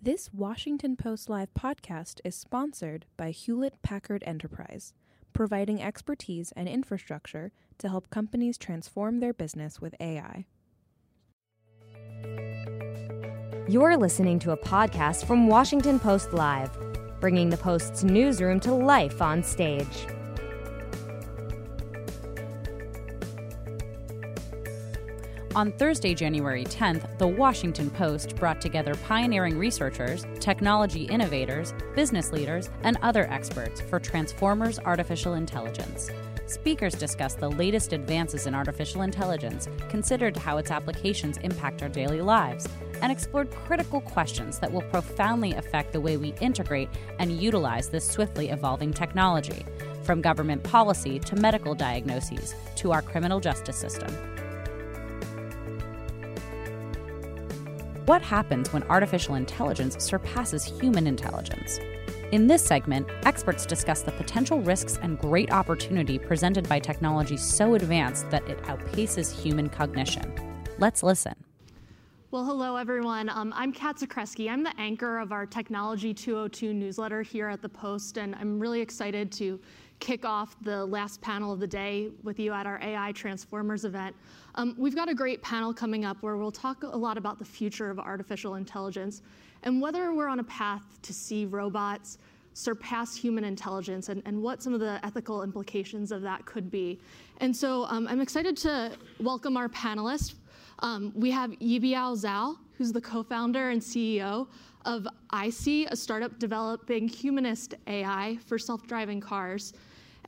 This Washington Post Live podcast is sponsored by Hewlett Packard Enterprise, providing expertise and infrastructure to help companies transform their business with AI. You're listening to a podcast from Washington Post Live, bringing the Post's newsroom to life on stage. On Thursday, January 10th, The Washington Post brought together pioneering researchers, technology innovators, business leaders, and other experts for Transformers Artificial Intelligence. Speakers discussed the latest advances in artificial intelligence, considered how its applications impact our daily lives, and explored critical questions that will profoundly affect the way we integrate and utilize this swiftly evolving technology, from government policy to medical diagnoses to our criminal justice system. What happens when artificial intelligence surpasses human intelligence? In this segment, experts discuss the potential risks and great opportunity presented by technology so advanced that it outpaces human cognition. Let's listen. Well, hello, everyone. Um, I'm Cat Zakrzewski. I'm the anchor of our Technology 202 newsletter here at the Post, and I'm really excited to kick off the last panel of the day with you at our AI Transformers event. Um, we've got a great panel coming up where we'll talk a lot about the future of artificial intelligence and whether we're on a path to see robots surpass human intelligence and, and what some of the ethical implications of that could be. And so um, I'm excited to welcome our panelists. Um, we have Yibiao Zhao, who's the co-founder and CEO of iSee, a startup developing humanist AI for self-driving cars.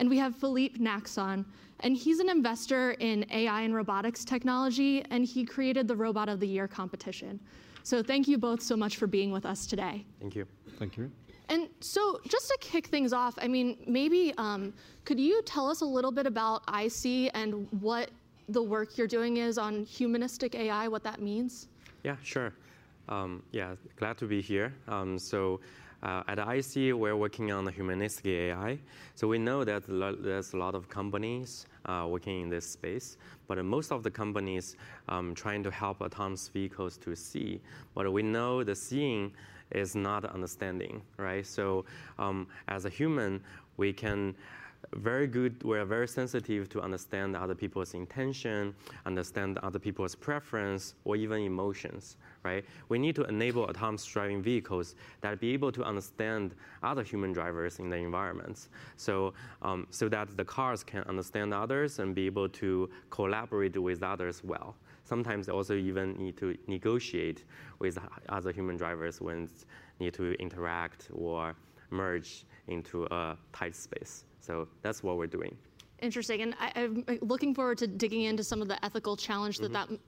And we have Philippe Naxon, and he's an investor in AI and robotics technology, and he created the Robot of the Year competition. So thank you both so much for being with us today. Thank you. Thank you. And so, just to kick things off, I mean, maybe um, could you tell us a little bit about iSee and what the work you're doing is on humanistic AI, what that means? Yeah, sure. Um, yeah, glad to be here. Um, so, uh, at iSee, we're working on the humanistic AI. So we know that there's a lot of companies uh, working in this space, but most of the companies um, trying to help autonomous vehicles to see. But we know the seeing is not understanding, right? So um, as a human, we can very good, we're very sensitive to understand other people's intention, understand other people's preference, or even emotions, right? We need to enable autonomous driving vehicles that be able to understand other human drivers in the environments, so um, so that the cars can understand others and be able to collaborate with others well. Sometimes they also even need to negotiate with other human drivers when need to interact or merge into a tight space. So that's what we're doing. Interesting, and I, am looking forward to digging into some of the ethical challenge that mm-hmm. that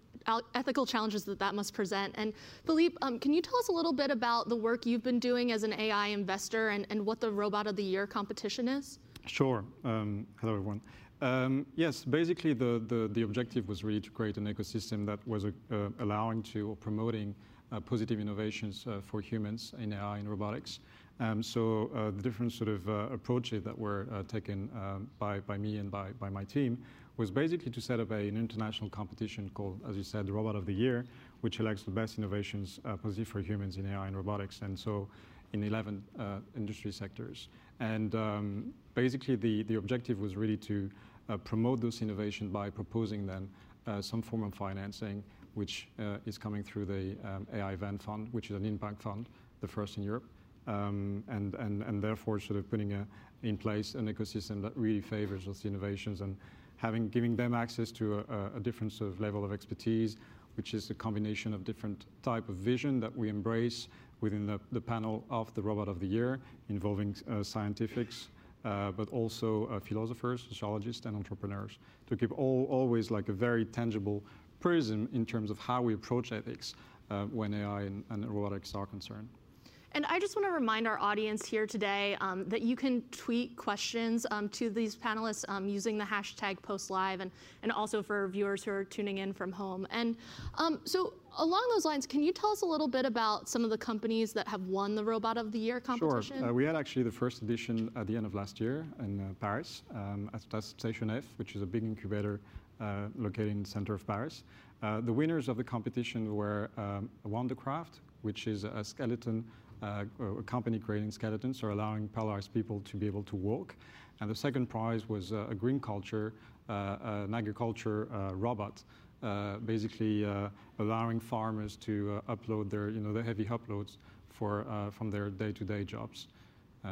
ethical challenges that that must present. And Philippe, um, can you tell us a little bit about the work you've been doing as an AI investor and, and what the Robot of the Year competition is? Sure. Um, hello, everyone. Um, yes, basically the, the, the, objective was really to create an ecosystem that was uh, allowing to or promoting uh, positive innovations uh, for humans in AI and robotics. Um, so uh, the different sort of uh, approaches that were uh, taken um, by, by me and by, by my team was basically to set up a, an international competition called, as you said, the Robot of the Year, which elects the best innovations uh, positive for humans in AI and robotics, and so in 11 uh, industry sectors. And um, basically the, the objective was really to uh, promote those innovations by proposing then some form of financing, which is coming through the um, AI Van Fund, which is an impact fund, the first in Europe um, and, and, and therefore sort of putting a, in place an ecosystem that really favors those innovations and having giving them access to a, a, different sort of level of expertise, which is a combination of different type of vision that we embrace within the, the panel of the Robot of the Year, involving uh, scientifics, uh, but also uh, philosophers, sociologists, and entrepreneurs, to keep all, always like a very tangible prism in terms of how we approach ethics uh, when AI and, and robotics are concerned. And I just want to remind our audience here today um, that you can tweet questions um, to these panelists um, using the hashtag postlive and, and also for viewers who are tuning in from home. And um, so along those lines, can you tell us a little bit about some of the companies that have won the Robot of the Year competition? Sure. Uh, we had actually the first edition at the end of last year in uh, Paris um, at Station F, which is a big incubator uh, located in the center of Paris. Uh, the winners of the competition were um, Wandercraft, which is a skeleton, uh, a company creating skeletons, or allowing paralyzed people to be able to walk. And the second prize was uh, a green culture, uh, an agriculture uh, robot, uh, basically allowing farmers to upload their, you know, the heavy uploads for, from their day-to-day jobs.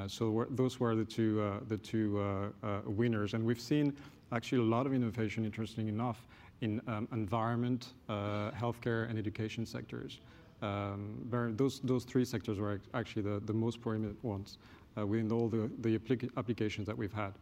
so those were the two, the two winners. And we've seen actually a lot of innovation, interesting enough, in um, environment, uh, healthcare, and education sectors. Um, those, those three sectors were actually the, the most prominent ones uh, within all the, the applica applications that we've had.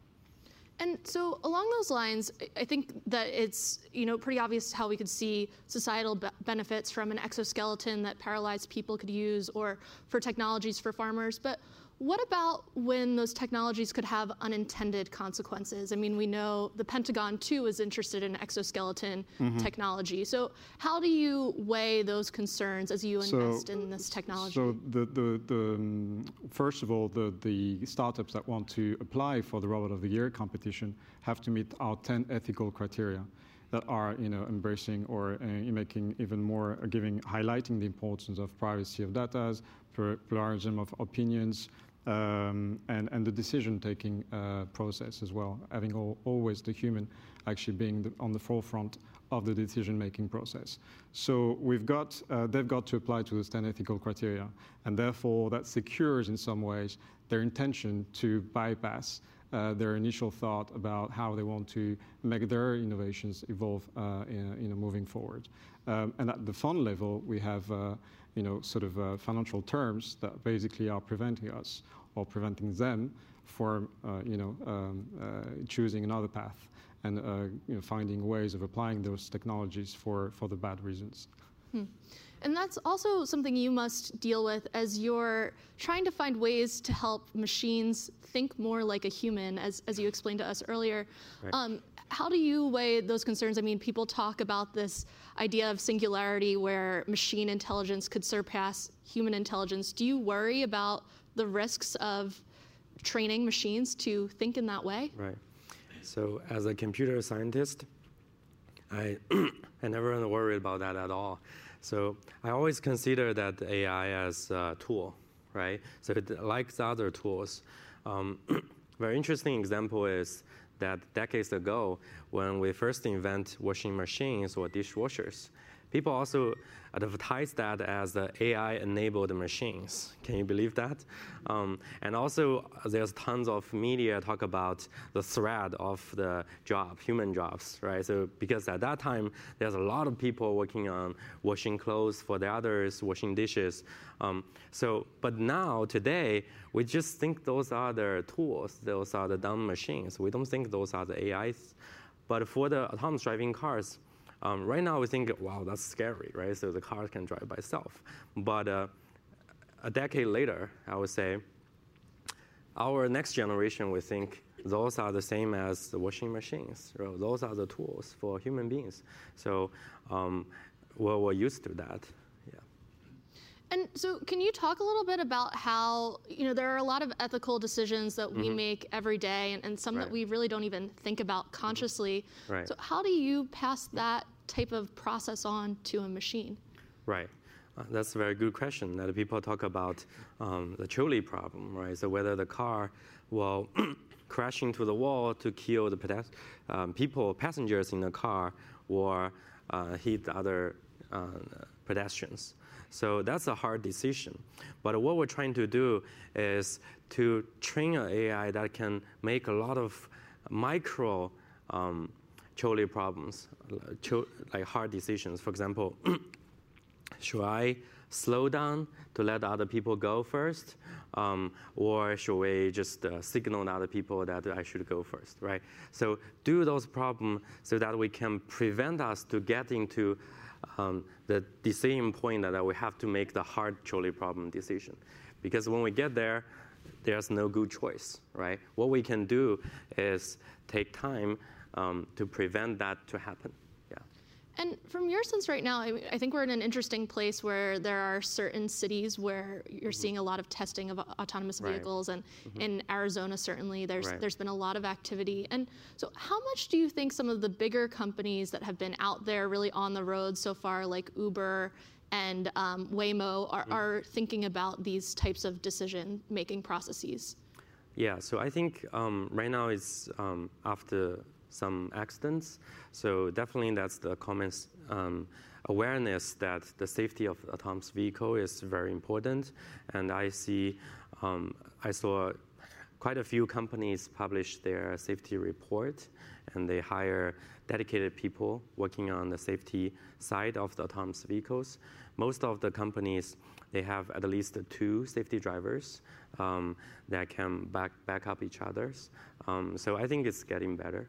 And so along those lines, I think that it's you know pretty obvious how we could see societal be benefits from an exoskeleton that paralyzed people could use, or for technologies for farmers. But what about when those technologies could have unintended consequences? I mean, we know the Pentagon too is interested in exoskeleton mm -hmm. technology. So, how do you weigh those concerns as you invest so, in this technology? So, the, the, the um, first of all, the, the startups that want to apply for the Robot of the Year competition have to meet our 10 ethical criteria that are you know embracing or uh, making even more giving highlighting the importance of privacy of data, pluralism of opinions, um, and, and the decision-taking uh, process as well, having all, always the human actually being the, on the forefront of the decision-making process. So we've got, uh, they've got to apply to the 10 ethical criteria, and therefore that secures in some ways their intention to bypass uh, their initial thought about how they want to make their innovations evolve uh, in, you know, moving forward. Um, and at the fund level, we have uh, you know, sort of uh, financial terms that basically are preventing us or preventing them from, uh, you know, um, uh, choosing another path and, uh, you know, finding ways of applying those technologies for, for the bad reasons. Hmm. And that's also something you must deal with as you're trying to find ways to help machines think more like a human, as, as you explained to us earlier. Right. Um, how do you weigh those concerns? I mean, people talk about this idea of singularity where machine intelligence could surpass human intelligence. Do you worry about the risks of training machines to think in that way? Right. So, as a computer scientist, I, I never worry about that at all. So, I always consider that AI as a tool, right? So, it, like the other tools. Um, very interesting example is that decades ago, when we first invent washing machines or dishwashers, people also advertise that as AI-enabled machines. Can you believe that? Um, and also, there's tons of media talk about the threat of the job, human jobs, right? So because at that time, there's a lot of people working on washing clothes for the others, washing dishes. Um, so, but now today, we just think those are the tools, those are the dumb machines. We don't think those are the AIs. But for the autonomous driving cars, um, right now, we think, wow, that's scary, right? So the car can drive by itself. But uh, a decade later, I would say, our next generation will think those are the same as the washing machines. Right? Those are the tools for human beings. So um, we're, we're used to that. And so, can you talk a little bit about how, you know, there are a lot of ethical decisions that we mm-hmm. make every day and, and some right. that we really don't even think about mm-hmm. consciously. Right. So, how do you pass that type of process on to a machine? Right. Uh, that's a very good question that people talk about um, the trolley problem, right? So, whether the car will crash into the wall to kill the um, people, passengers in the car, or uh, hit other uh, pedestrians. So that's a hard decision. But what we're trying to do is to train an AI that can make a lot of micro um, trolley problems, like hard decisions. For example, should I slow down to let other people go first? Um, or should we just uh, signal to other people that I should go first, right? So do those problems so that we can prevent us to get into um, the decision point that we have to make the hard trolley problem decision. Because when we get there, there's no good choice, right? What we can do is take time um, to prevent that to happen. And from your sense right now, I, I, think we're in an interesting place where there are certain cities where you're mm-hmm. seeing a lot of testing of autonomous vehicles, right. and mm-hmm. in Arizona certainly there's right. there's been a lot of activity. And so, how much do you think some of the bigger companies that have been out there really on the road so far, like Uber and um, Waymo are, mm. are, thinking about these types of decision making processes? Yeah, so I think um, right now it's um, after some accidents. So definitely that's the common um, awareness that the safety of autonomous vehicle is very important. And I see, um, I saw quite a few companies publish their safety report, and they hire dedicated people working on the safety side of the autonomous vehicles. Most of the companies they have at least two safety drivers um, that can back back up each others. Um, so I think it's getting better.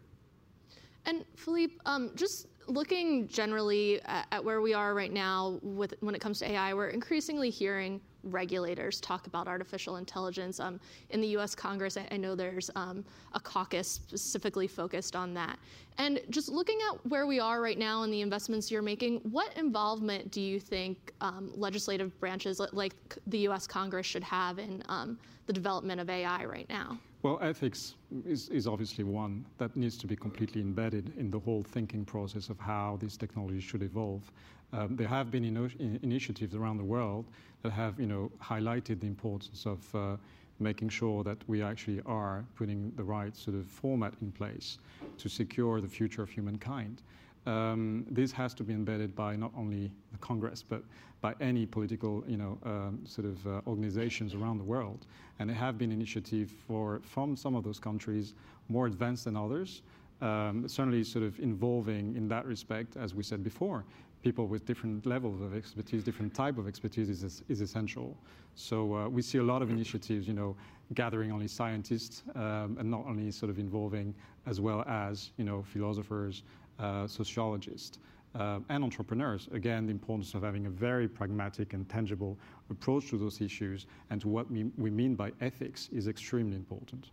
And Philippe, um, just looking generally at, at, where we are right now with when it comes to AI, we're increasingly hearing regulators talk about artificial intelligence. Um, in the U.S. Congress, I, I know there's um, a caucus specifically focused on that. And just looking at where we are right now and the investments you're making, what involvement do you think um, legislative branches like the U.S. Congress should have in um, the development of AI right now? Well, ethics is, is, obviously one that needs to be completely embedded in the whole thinking process of how these technologies should evolve. Um, there have been in initiatives around the world that have, you know, highlighted the importance of uh, making sure that we actually are putting the right sort of format in place to secure the future of humankind. Um, this has to be embedded by not only the Congress, but by any political, you know, um, sort of uh, organizations around the world. And there have been initiatives from some of those countries more advanced than others. Um, certainly, sort of involving in that respect, as we said before, people with different levels of expertise, different type of expertise is, is essential. So uh, we see a lot of initiatives, you know, gathering only scientists um, and not only sort of involving as well as, you know, philosophers, uh, sociologists. Uh, and entrepreneurs. Again, the importance of having a very pragmatic and tangible approach to those issues and to what we, mean by ethics is extremely important.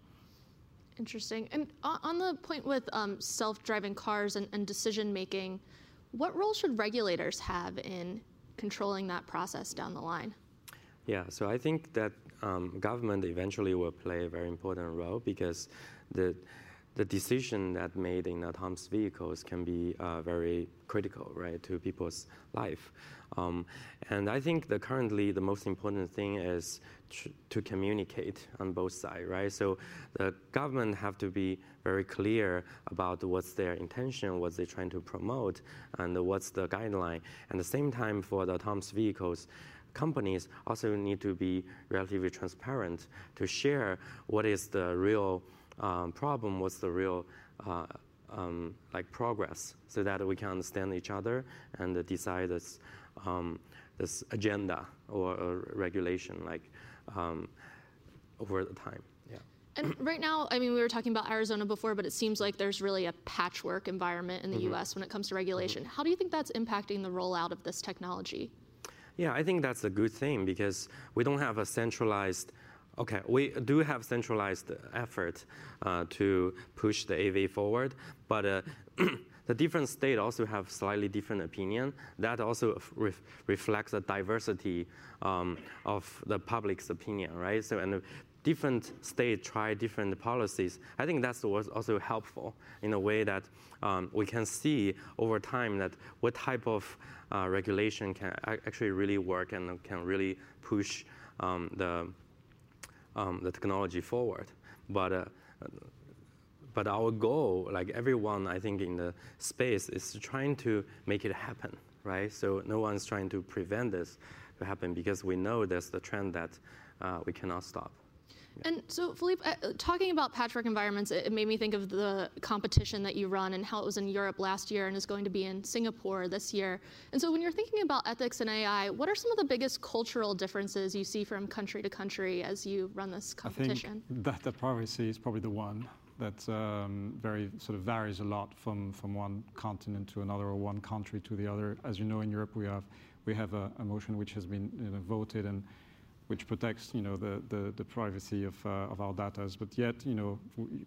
Interesting. And on the point with um, self driving cars and, and decision making, what role should regulators have in controlling that process down the line? Yeah, so I think that um, government eventually will play a very important role because the the decision that made in autonomous vehicles can be uh, very critical, right, to people's life. Um, and I think the currently the most important thing is tr- to communicate on both sides, right? So the government have to be very clear about what's their intention, what they're trying to promote, and what's the guideline. And at the same time, for the autonomous vehicles, companies also need to be relatively transparent to share what is the real um, problem, what's the real uh, um, like progress, so that we can understand each other and decide this um, this agenda or, or regulation like um, over the time. Yeah. And right now, I mean, we were talking about Arizona before, but it seems like there's really a patchwork environment in the mm-hmm. U.S. when it comes to regulation. Mm-hmm. How do you think that's impacting the rollout of this technology? Yeah, I think that's a good thing because we don't have a centralized Okay, we do have centralized effort uh, to push the AV forward, but uh, the different states also have slightly different opinion. That also ref reflects the diversity um, of the public's opinion, right? So, and different states try different policies. I think that's was also helpful in a way that um, we can see over time that what type of uh, regulation can actually really work and can really push um, the um, the technology forward. But uh, but our goal, like everyone, I think in the space, is trying to make it happen, right? So no one's trying to prevent this to happen because we know there's the trend that uh, we cannot stop. And so, Philippe, uh, talking about patchwork environments, it, made me think of the competition that you run and how it was in Europe last year and is going to be in Singapore this year. And so, when you're thinking about ethics and AI, what are some of the biggest cultural differences you see from country to country as you run this competition? I think that the privacy is probably the one that um, very sort of varies a lot from, from one continent to another or one country to the other. As you know, in Europe, we have we have a, a motion which has been you know, voted and which protects you know the, the, the privacy of, uh, of our data. But yet you know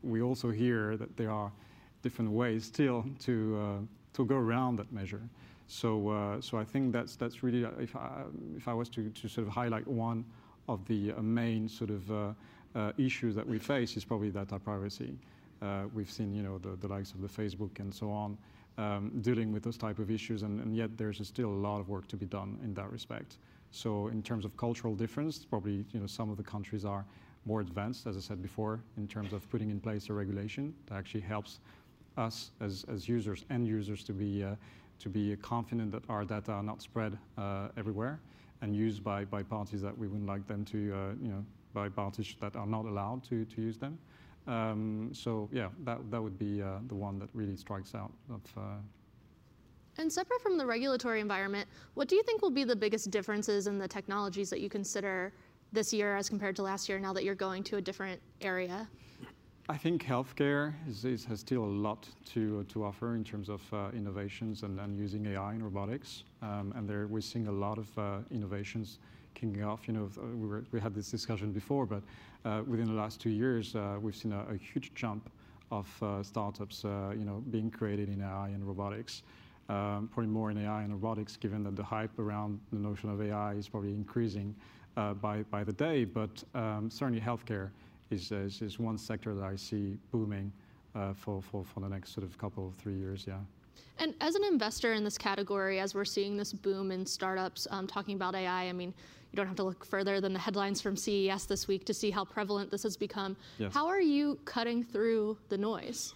we also hear that there are different ways still to uh, to go around that measure. So uh, so I think that's that's really uh, if I, if I was to, to sort of highlight one of the uh, main sort of uh, issues that we face is probably data privacy. we've seen you know the, the likes of the Facebook and so on. um, dealing with those type of issues, and, and, yet there's still a lot of work to be done in that respect. So in terms of cultural difference, probably you know some of the countries are more advanced, as I said before, in terms of putting in place a regulation that actually helps us as, as users, end users, to be uh, to be confident that our data are not spread uh, everywhere and used by, by parties that we wouldn't like them to, uh, you know, by parties that are not allowed to, to use them. Um, so yeah, that, that would be uh, the one that really strikes out of, uh, and separate from the regulatory environment, what do you think will be the biggest differences in the technologies that you consider this year as compared to last year now that you're going to a different area? I think healthcare is, is, has still a lot to, to offer in terms of uh, innovations and, and, using AI and robotics. Um, and there, we're seeing a lot of uh, innovations kicking off. You know, we, were, we had this discussion before, but uh, within the last two years, uh, we've seen a, a, huge jump of uh, startups, uh, you know, being created in AI and robotics. Um, probably more in AI and robotics, given that the hype around the notion of AI is probably increasing by, by the day. But um, certainly healthcare is, is, is one sector that I see booming uh, for, for, for the next sort of couple of three years, yeah. And as an investor in this category, as we're seeing this boom in startups um, talking about AI, I mean, you don't have to look further than the headlines from CES this week to see how prevalent this has become. Yes. How are you cutting through the noise?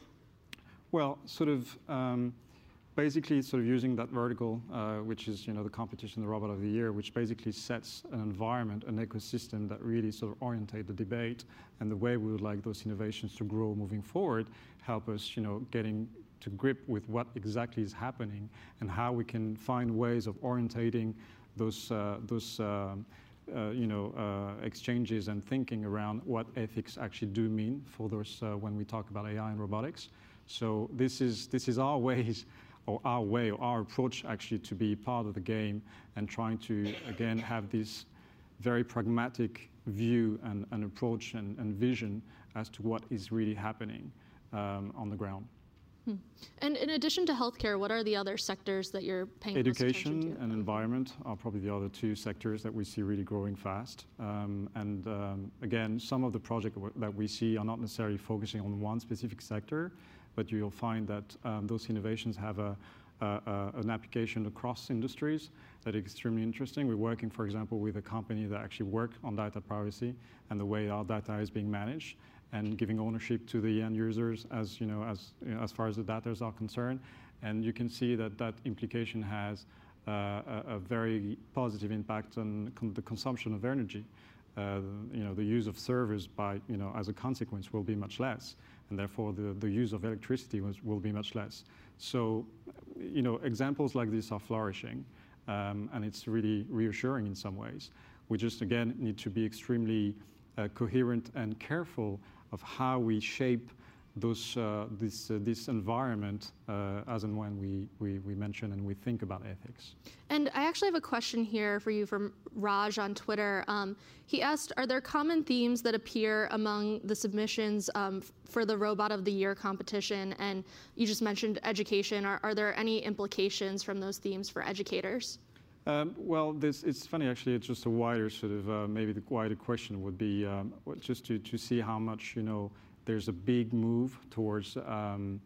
Well, sort of. Um, basically sort of using that vertical, uh, which is you know the competition, the robot of the year, which basically sets an environment, an ecosystem that really sort of orientate the debate and the way we would like those innovations to grow moving forward, help us you know getting to grip with what exactly is happening and how we can find ways of orientating those uh, those. Uh, uh, you know, uh, exchanges and thinking around what ethics actually do mean for those uh, when we talk about AI and robotics. So this is this is our ways or our way or our approach actually to be part of the game and trying to again have this very pragmatic view and, and approach and, and, vision as to what is really happening um, on the ground. Hmm. And in addition to healthcare, what are the other sectors that you're paying Education and environment are probably the other two sectors that we see really growing fast. Um, and um, again, some of the projects that we see are not necessarily focusing on one specific sector, but you'll find that um, those innovations have a, a, a, an application across industries that is extremely interesting. We're working, for example, with a company that actually work on data privacy and the way our data is being managed and giving ownership to the end users as, you know, as, you know, as far as the data are concerned. And you can see that that implication has uh, a, a, very positive impact on con the consumption of energy. Uh, you know, the use of servers by, you know, as a consequence will be much less and therefore the, the use of electricity was, will be much less. So, you know, examples like this are flourishing, um, and it's really reassuring in some ways. We just, again, need to be extremely uh, coherent and careful of how we shape those, uh, this, uh, this environment uh, as and when we, we, we mention and we think about ethics. And I actually have a question here for you from Raj on Twitter. Um, he asked, are there common themes that appear among the submissions um, for the Robot of the Year competition? And you just mentioned education. Are, are there any implications from those themes for educators? Um, well, this, it's funny actually. It's just a wider sort of uh, maybe the wider question would be um, just to, to see how much you know there's a big move towards um,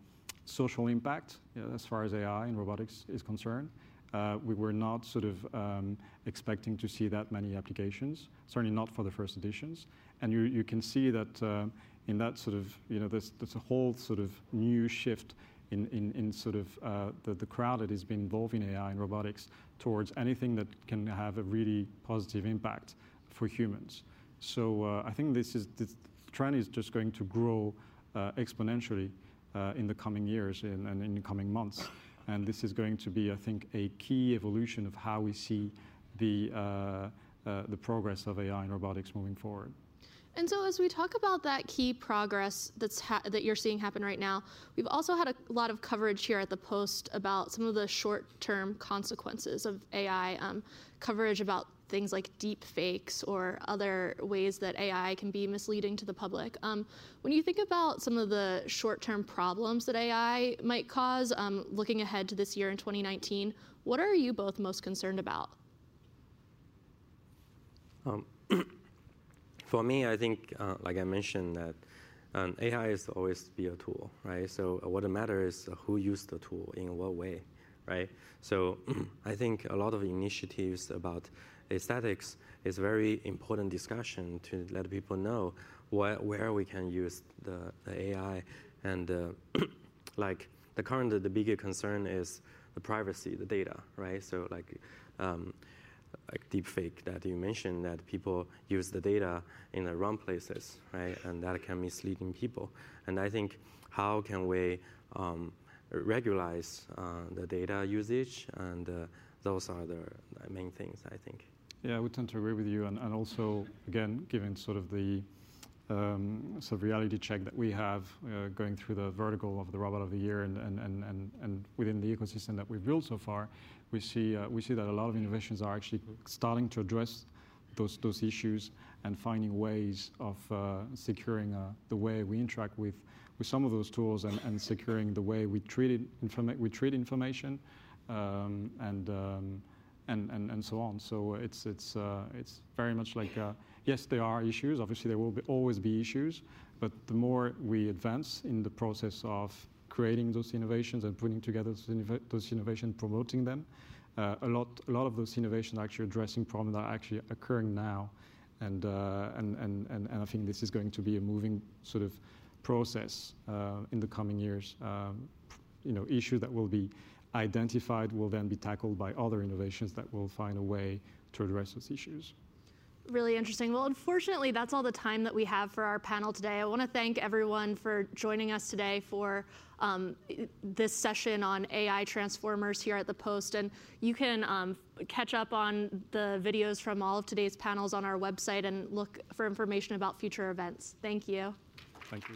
social impact you know, as far as AI and robotics is concerned. Uh, we were not sort of um, expecting to see that many applications, certainly not for the first editions. And you, you can see that uh, in that sort of, you know, there's, there's a whole sort of new shift in, in, in sort of uh, the, the crowd that has been involved in AI and robotics towards anything that can have a really positive impact for humans. So uh, I think this is this, trend is just going to grow uh, exponentially uh, in the coming years and, and in the coming months. And this is going to be, I think, a key evolution of how we see the, uh, the progress of AI and robotics moving forward. And so, as we talk about that key progress that's that you're seeing happen right now, we've also had a lot of coverage here at the Post about some of the short-term consequences of AI. Um, coverage about things like deep fakes or other ways that AI can be misleading to the public. Um, when you think about some of the short-term problems that AI might cause, um, looking ahead to this year in 2019, what are you both most concerned about? Um, for me, I think, uh, like I mentioned, that And AI is always be a tool, right? So what matters is who use the tool in what way, right? So I think a lot of initiatives about aesthetics is very important discussion to let people know where, where we can use the, the AI and uh, like the current the bigger concern is the privacy, the data, right? So like um, like deepfake that you mentioned that people use the data in the wrong places, right? And that can misleading people. And I think how can we um, regularize uh, the data usage? And uh, those are the main things, I think. Yeah, I would tend to agree with you. And, and also, again, given sort of the um, sort of reality check that we have uh, going through the vertical of the robot of the year and, and, and, and, and within the ecosystem that we've built so far, we see, uh, we see that a lot of innovations are actually starting to address those, those issues and finding ways of uh, securing uh, the way we interact with, with some of those tools and, and securing the way we treat, informa- we treat information um, and, um, and, and, and so on. So it's, it's, uh, it's very much like, uh, yes, there are issues. Obviously, there will be, always be issues. But the more we advance in the process of creating those innovations and putting together those, innov- those innovations, promoting them. Uh, a lot, a lot of those innovations are actually addressing problems that are actually occurring now, and, uh, and, and, and, and I think this is going to be a moving sort of process uh, in the coming years. Um, you know, issues that will be identified will then be tackled by other innovations that will find a way to address those issues really interesting. Well, unfortunately, that's all the time that we have for our panel today. I want to thank everyone for joining us today for um, this session on AI transformers here at the Post. And you can um, catch up on the videos from all of today's panels on our website and look for information about future events. Thank you. Thank you.